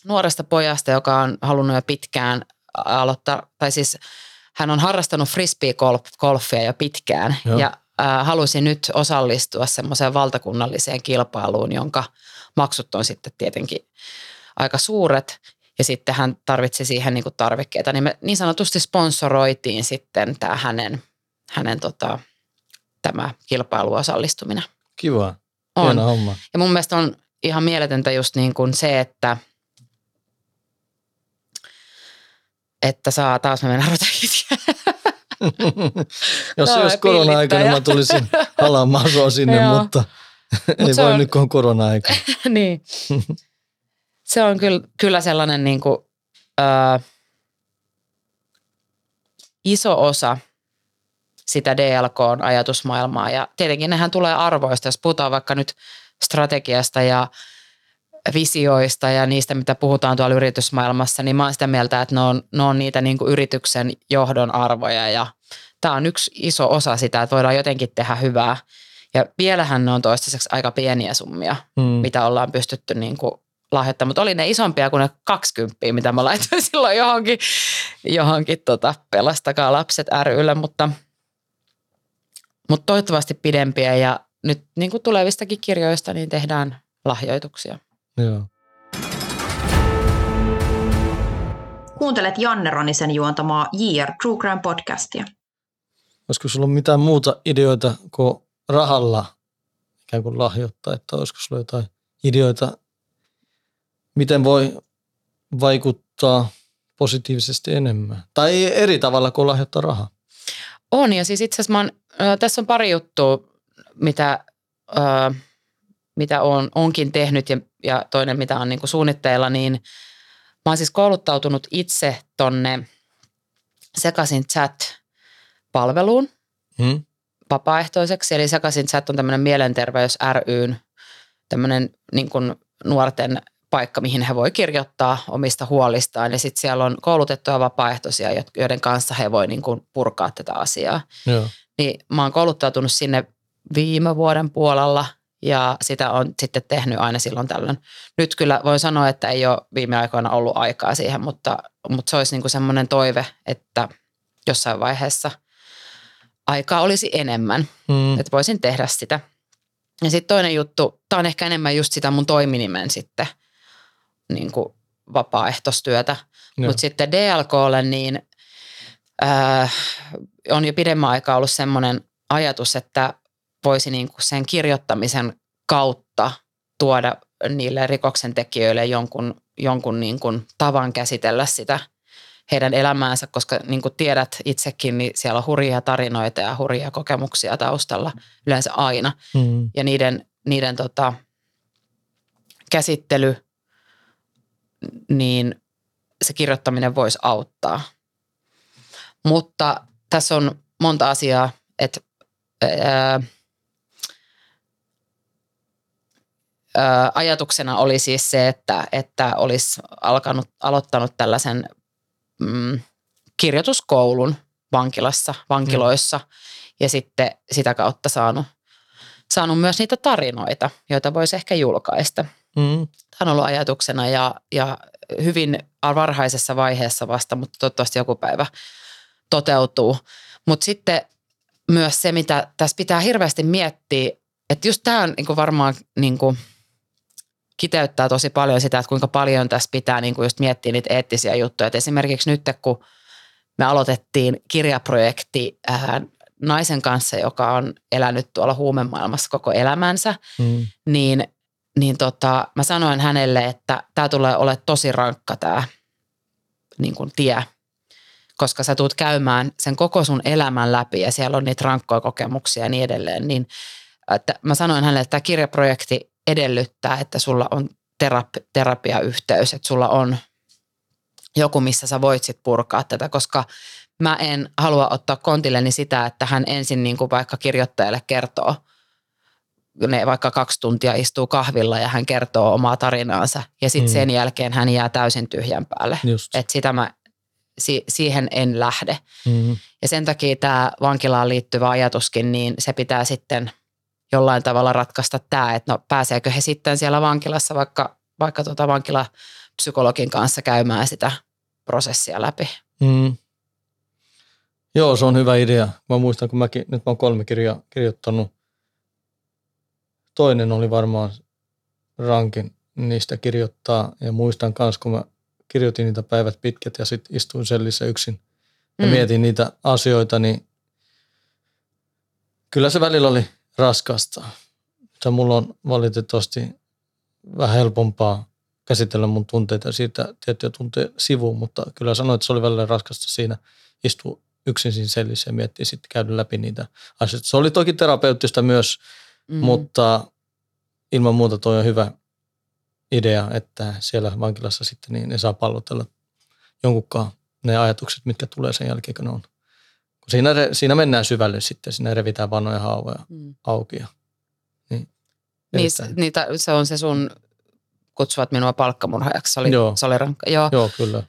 nuoresta pojasta, joka on halunnut jo pitkään aloittaa, tai siis hän on harrastanut frisbee-golfia jo pitkään Joo. ja äh, halusi nyt osallistua semmoiseen valtakunnalliseen kilpailuun, jonka maksut on sitten tietenkin aika suuret. Ja sitten hän tarvitsi siihen niin kuin tarvikkeita. Niin me niin sanotusti sponsoroitiin sitten tämä hänen, hänen tota, tämä kilpailuosallistuminen. Kiva. On. Hieno homma. Ja mun mielestä on ihan mieletöntä just niin kuin se, että että saa taas me mennä rotakitia. [LAUGHS] Jos se olisi korona-aikana, mä tulisin [LAUGHS] halaamaan sua sinne, mutta ei voi on- nyt, kun on korona-aika. [LAUGHS] niin. [LAUGHS] Se on kyllä, kyllä sellainen niin kuin, ö, iso osa sitä DLK-ajatusmaailmaa. Ja tietenkin nehän tulee arvoista, jos puhutaan vaikka nyt strategiasta ja visioista ja niistä, mitä puhutaan tuolla yritysmaailmassa, niin mä oon sitä mieltä, että ne on, ne on niitä niin kuin yrityksen johdon arvoja ja tämä on yksi iso osa sitä, että voidaan jotenkin tehdä hyvää. Ja vielähän ne on toistaiseksi aika pieniä summia, Mm. mitä ollaan pystytty niin kuin lahjoittamaan. Mutta oli ne isompia kuin ne 20, mitä mä laitoin [LAUGHS] silloin johonkin, johonkin tota, Pelastakaa lapset rylle, mutta, mutta toivottavasti pidempiä ja nyt niin kuin tulevistakin kirjoista niin tehdään lahjoituksia. Joo. Kuuntelet Janne Ronisen juontamaa JR True Crime podcastia. Olisiko sulla mitään muuta ideoita kuin rahalla ikään kuin lahjoittaa, että olisiko sulla jotain ideoita, miten voi vaikuttaa positiivisesti enemmän? Tai eri tavalla kuin lahjoittaa rahaa. On ja siis itse asiassa mä oon, ö, tässä on pari juttua, mitä, ö, mitä on, onkin tehnyt ja, ja toinen mitä on niin kuin suunnitteilla, niin mä oon siis kouluttautunut itse tonne sekaisin chat-palveluun Hmm? Vapaaehtoiseksi. Eli sekaisin chat on tämmöinen mielenterveys ryn tämmöinen niin kuin nuorten paikka, mihin he voi kirjoittaa omista huolistaan. Ja sitten siellä on koulutettuja vapaaehtoisia, joiden kanssa he voi niin kuin purkaa tätä asiaa Joo. niin mä oon kouluttautunut sinne viime vuoden puolella ja sitä on sitten tehnyt aina silloin tällöin. Nyt kyllä voin sanoa, että ei ole viime aikoina ollut aikaa siihen, mutta, mutta se olisi niin kuin semmoinen toive, että jossain vaiheessa aikaa olisi enemmän, Mm. että voisin tehdä sitä. Ja sitten toinen juttu, tämä on ehkä enemmän just sitä mun toiminimen sitten niin kuin vapaaehtoistyötä, mutta sitten DLKlle niin äh, on jo pidemmän aikaa ollut semmoinen ajatus, että voisi niin kuin sen kirjoittamisen kautta tuoda niille rikoksen tekijöille jonkun, jonkun niin kuin tavan käsitellä sitä heidän elämäänsä, koska niin kuin tiedät itsekin, niin siellä on hurjia tarinoita ja hurjia kokemuksia taustalla yleensä aina. Mm. Ja niiden, niiden tota, käsittely, niin se kirjoittaminen voisi auttaa. Mutta tässä on monta asiaa, että ää, ää, ajatuksena oli siis se, että, että olisi alkanut, aloittanut tällaisen mm, kirjoituskoulun vankilassa, vankiloissa ja sitten sitä kautta saanut, saanut myös niitä tarinoita, joita voisi ehkä julkaista. Mm. Tämä on ollut ajatuksena ja, ja hyvin varhaisessa vaiheessa vasta, mutta toivottavasti joku päivä toteutuu. Mutta sitten myös se, mitä tässä pitää hirveästi miettiä, että just tämä on niin varmaan niin kuin kiteyttää tosi paljon sitä, että kuinka paljon tässä pitää niin kuin just miettiä niitä eettisiä juttuja. Et esimerkiksi nyt, kun me aloitettiin kirjaprojekti ää, naisen kanssa, joka on elänyt tuolla huumemaailmassa koko elämänsä, Mm. niin, niin tota, mä sanoin hänelle, että tämä tulee olemaan tosi rankka tämä niin kuin tie, koska sä tuut käymään sen koko sun elämän läpi ja siellä on niitä rankkoja kokemuksia ja niin edelleen. Niin, että mä sanoin hänelle, että tämä kirjaprojekti edellyttää, että sulla on terapi- terapiayhteys, että sulla on joku, missä sä voit sit purkaa tätä, koska mä en halua ottaa kontilleni sitä, että hän ensin niin kuin vaikka kirjoittajalle kertoo, ne vaikka kaksi tuntia istuu kahvilla ja hän kertoo omaa tarinaansa ja sitten Mm. sen jälkeen hän jää täysin tyhjän päälle. Just. Että sitä mä, si, siihen en lähde. Mm. Ja sen takia tämä vankilaan liittyvä ajatuskin, niin se pitää sitten jollain tavalla ratkaista tämä, että no pääseekö he sitten siellä vankilassa vaikka, vaikka tuota vankilapsykologin kanssa käymään sitä prosessia läpi. Mm. Joo, se on hyvä idea. Mä muistan, kun mäkin, nyt mä oon kolme kirjaa kirjoittanut. Toinen oli varmaan rankin niistä kirjoittaa. Ja muistan myös, kun mä kirjoitin niitä päivät pitkät ja sitten istuin sellissä yksin ja Mm. mietin niitä asioita, niin kyllä se välillä oli raskasta. Se mulla on valitettavasti vähän helpompaa käsitellä mun tunteita ja siitä tiettyjä tunteja sivuun, mutta kyllä sanoin, että se oli välillä raskasta siinä istua yksin siinä sellissä ja miettiä sitten käydä läpi niitä asioita. Se oli toki terapeuttista myös, mm. mutta ilman muuta toi on hyvä idea, että siellä vankilassa sitten niin ne saa pallotella jonkunkaan ne ajatukset, mitkä tulee sen jälkeen, kun ne on. Siinä, re- siinä mennään syvälle sitten, siinä revitään vanhoja haavoja Mm. auki. Ja, niin, Niin, niitä, se on se sun, kutsuvat minua palkkamurhaajaksi, se oli, Joo. se oli rankka. Joo. Joo, kyllä.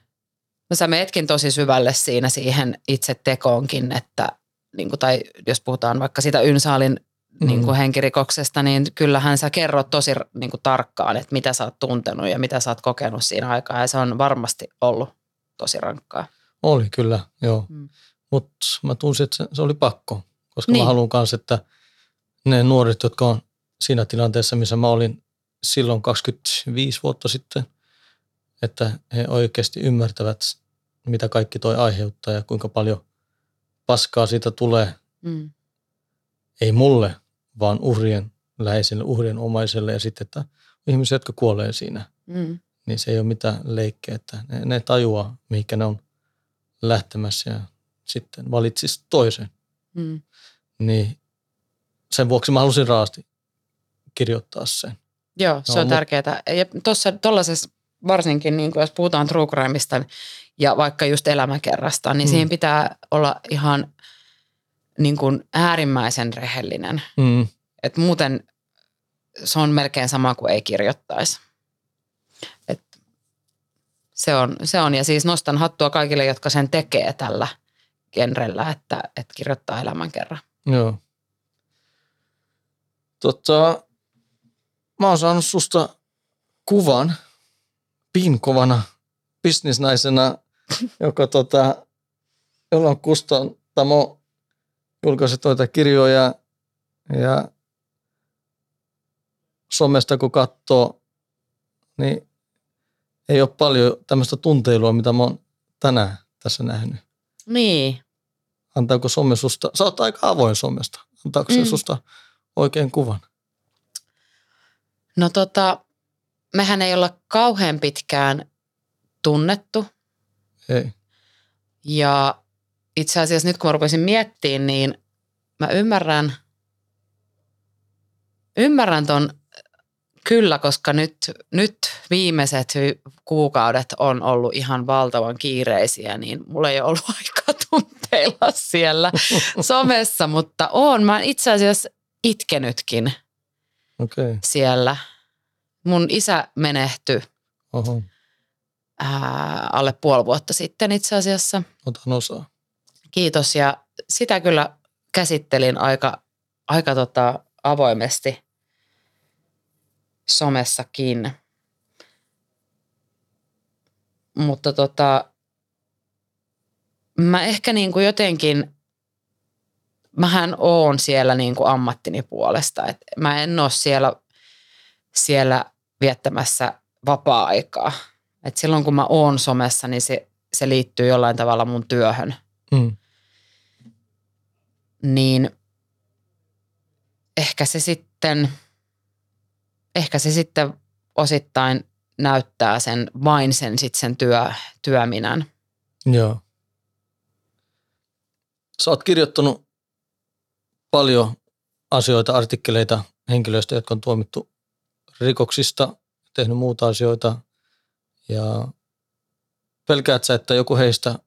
No sä meetkin tosi syvälle siinä siihen itse tekoonkin, että niin kuin, tai jos puhutaan vaikka sitä Ynsaalin Mm. niin kuin henkirikoksesta, niin kyllähän sä kerrot tosi niin kuin tarkkaan, että mitä sä oot tuntenut ja mitä sä oot kokenut siinä aikaa. Ja se on varmasti ollut tosi rankkaa. Oli kyllä, joo. Mm. Mutta mä tunsin, että se, se oli pakko, koska Niin. mä haluan myös, että ne nuoret, jotka on siinä tilanteessa, missä mä olin silloin 25 vuotta sitten, että he oikeasti ymmärtävät, mitä kaikki toi aiheuttaa ja kuinka paljon paskaa siitä tulee, Mm. ei mulle, vaan uhrien läheisille, uhrien omaiselle ja sitten, että ihmisiä, jotka kuolee siinä, Mm. niin se ei ole mitään leikkiä, että ne, ne tajuaa, mihinkä ne on lähtemässä ja sitten valitsis toisen. Mm. Niin sen vuoksi mä halusin raasti kirjoittaa sen. Joo, se No, on mut- tärkeää. Ja tuossa tuollaisessa varsinkin, niin kuin jos puhutaan true crimeista ja vaikka just elämäkerrasta, niin mm. siihen pitää olla ihan niin kuin äärimmäisen rehellinen. Mm. Et muuten se on melkein sama kuin ei kirjoittaisi. Et se, on, se on, ja siis nostan hattua kaikille, jotka sen tekee tällä genrellä, että, että kirjoittaa elämän kerran. Joo. Tota, mä oon saanut susta kuvan pinkovana bisnisnaisena, [LAUGHS] joka tota, jolla on kustantamo julkaisi toita kirjoja ja somesta kun katsoo, niin ei ole paljon tämmöistä tunteilua, mitä mä oon tänään tässä nähnyt. Niin. Antaako some susta, sä oot aika avoin somesta, antaako se Mm. susta oikein kuvan? No tota, mehän ei olla kauhean pitkään tunnettu. Ei. Ja itse asiassa nyt kun mä rupesin miettimään, niin mä ymmärrän, ymmärrän ton kyllä, koska nyt, nyt viimeiset kuukaudet on ollut ihan valtavan kiireisiä, niin mulla ei ole ollut [LAUGHS] aikaa tunteilla siellä [LAUGHS] somessa, mutta on. Mä oon itse asiassa itkenytkin okay. siellä. Mun isä menehtyi oho, ää, alle puoli vuotta sitten itse asiassa. otan osaa. Kiitos ja sitä kyllä käsittelin aika, aika tota avoimesti somessakin. Mutta tota, mä ehkä niin kuin jotenkin, mähän oon siellä niin kuin ammattini puolesta. Et mä en ole siellä, siellä viettämässä vapaa-aikaa. Et silloin kun mä oon somessa, niin se, se liittyy jollain tavalla mun työhön – Mm. niin ehkä se sitten, ehkä se sitten osittain näyttää sen vain sen, sit sen työ, työminän. Joo. Sä oot kirjoittanut paljon asioita, artikkeleita henkilöistä, jotka on tuomittu rikoksista, tehnyt muuta asioita. Ja pelkäät sä, että joku heistä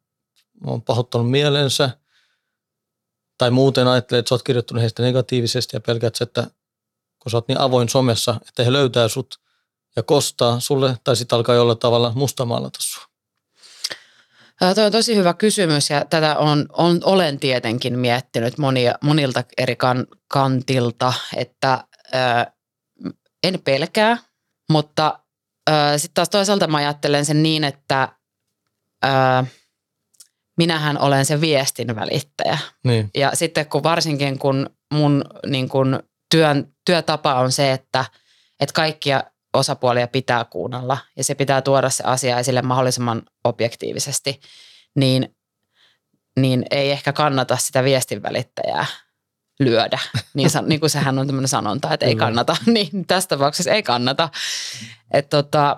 on pahoittanut mielensä tai muuten ajattelee, että sä oot kirjoittanut heistä negatiivisesti ja pelkäät sä, että kun sä oot niin avoin somessa, että he löytää sut ja kostaa sulle tai sitten alkaa jollain tavalla mustamaalata sua. Tuo on tosi hyvä kysymys ja tätä on, on, olen tietenkin miettinyt monia, monilta eri kan, kantilta, että ää, en pelkää, mutta sitten taas toisaalta mä ajattelen sen niin, että ää, minähän olen se viestin välittäjä. Niin, Ja sitten kun varsinkin kun mun niin kun työn, työtapa on se, että, että kaikkia osapuolia pitää kuunnella ja se pitää tuoda se asia esille mahdollisimman objektiivisesti, niin, niin ei ehkä kannata sitä viestin välittäjää lyödä. Niin, san, niin kuin sehän on tämmöinen sanonta, että ei kannata. [LAUGHS] Niin tässä tapauksessa ei kannata. Että tota,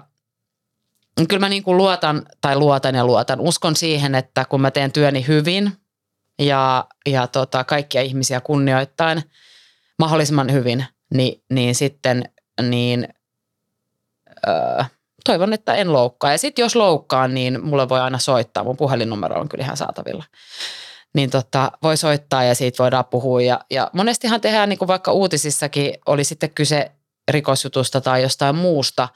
kyllä mä niin kuin luotan tai luotan ja luotan. Uskon siihen, että kun mä teen työni hyvin ja, ja tota, kaikkia ihmisiä kunnioittain mahdollisimman hyvin, niin, niin sitten niin, öö, toivon, että en loukkaa. Ja sitten jos loukkaan, niin mulle voi aina soittaa. Mun puhelinnumero on kyllä ihan saatavilla. Niin tota, voi soittaa ja siitä voidaan puhua. Ja, ja monestihan tehdään, niin kuin vaikka uutisissakin oli sitten kyse rikosjutusta tai jostain muusta,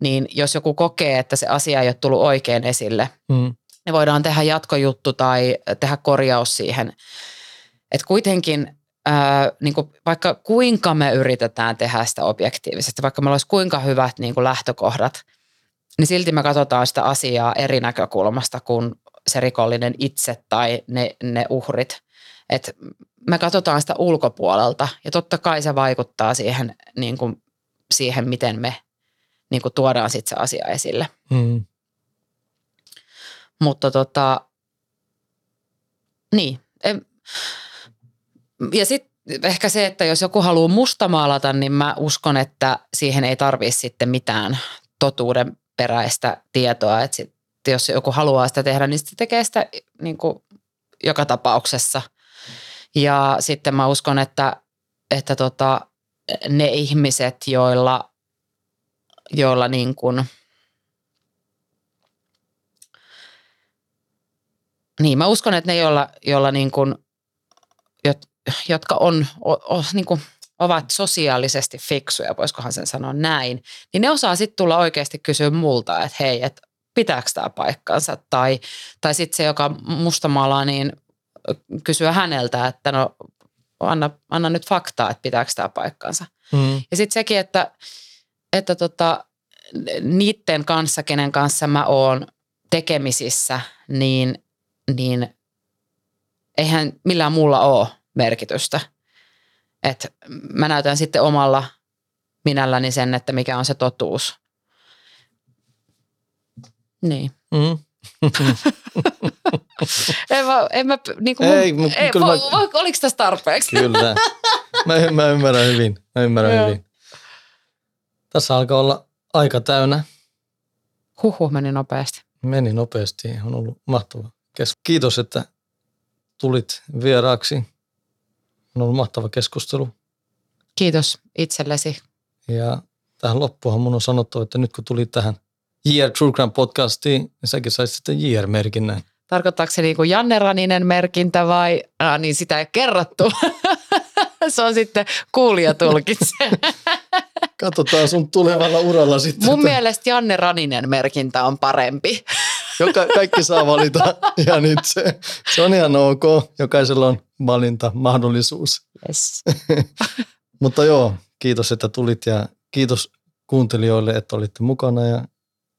niin jos joku kokee, että se asia ei ole tullut oikein esille, mm. niin voidaan tehdä jatkojuttu tai tehdä korjaus siihen. Että kuitenkin ää, niin kuin vaikka kuinka me yritetään tehdä sitä objektiivisesti, vaikka meillä olisi kuinka hyvät niin kuin lähtökohdat, niin silti me katsotaan sitä asiaa eri näkökulmasta kuin se rikollinen itse tai ne, ne uhrit. Et me katsotaan sitä ulkopuolelta ja totta kai se vaikuttaa siihen, niin kuin, siihen miten me niin kuin tuodaan sit se asia esille. Mm. Mutta tota, niin. En, ja sitten ehkä se, että jos joku haluaa mustamaalata, niin mä uskon, että siihen ei tarvitse sitten mitään totuuden peräistä tietoa. Että sit, jos joku haluaa sitä tehdä, niin se tekee sitä niin kuin joka tapauksessa. Ja sitten mä uskon, että, että tota, ne ihmiset, joilla, joilla niin kuin – Niin, mä uskon, että ne, joilla, joilla niin kuin, jotka on, o, o, niin kuin, ovat sosiaalisesti fiksuja, voisikohan sen sanoa näin, niin ne osaa sitten tulla oikeasti kysyä multa, että hei, että pitääkö tämä paikkansa? Tai, tai sitten se, joka mustamaalaa, niin kysyä häneltä, että no anna, anna nyt faktaa, että pitääkö tämä paikkansa. Mm. Ja sitten sekin, että että tota, niiden kanssa, kenen kanssa mä oon tekemisissä, niin, niin eihän millään muulla ole merkitystä. Et mä näytän sitten omalla minälläni sen, että mikä on se totuus. Niin. Mm. [LAUGHS] en mä, en mä niin kuin Ei, mun, ei, kyllä vo, mä- vo, oliko tässä tarpeeksi? Kyllä. Mä, mä ymmärrän hyvin. Mä ymmärrän Joo. hyvin. Tässä alkaa olla aika täynnä. Huhhuh, meni nopeasti. Meni nopeasti. On ollut mahtava Kiitos, että tulit vieraaksi. On ollut mahtava keskustelu. Kiitos itsellesi. Ja tähän loppuun mun on sanottu, että nyt kun tulit tähän JR True Crime podcastiin, niin säkin sait sitten JR-merkinnän. Tarkoittaako se niin kuin Janne Raninen merkintä vai, ah, niin sitä ei kerrottu. [LAUGHS] se on sitten kuulija tulkitsee. Katsotaan sun tulevalla uralla sitten. Mun mielestä Janne Raninen merkintä on parempi. Joka, kaikki saa valita [LAUGHS] ihan itse. Se on ihan ok. Jokaisella on valinta, mahdollisuus. Yes. [LAUGHS] Mutta joo, kiitos, että tulit ja kiitos kuuntelijoille, että olitte mukana ja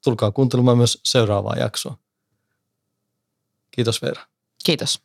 tulkaa kuuntelemaan myös seuraavaa jaksoa. Kiitos Veera. Kiitos.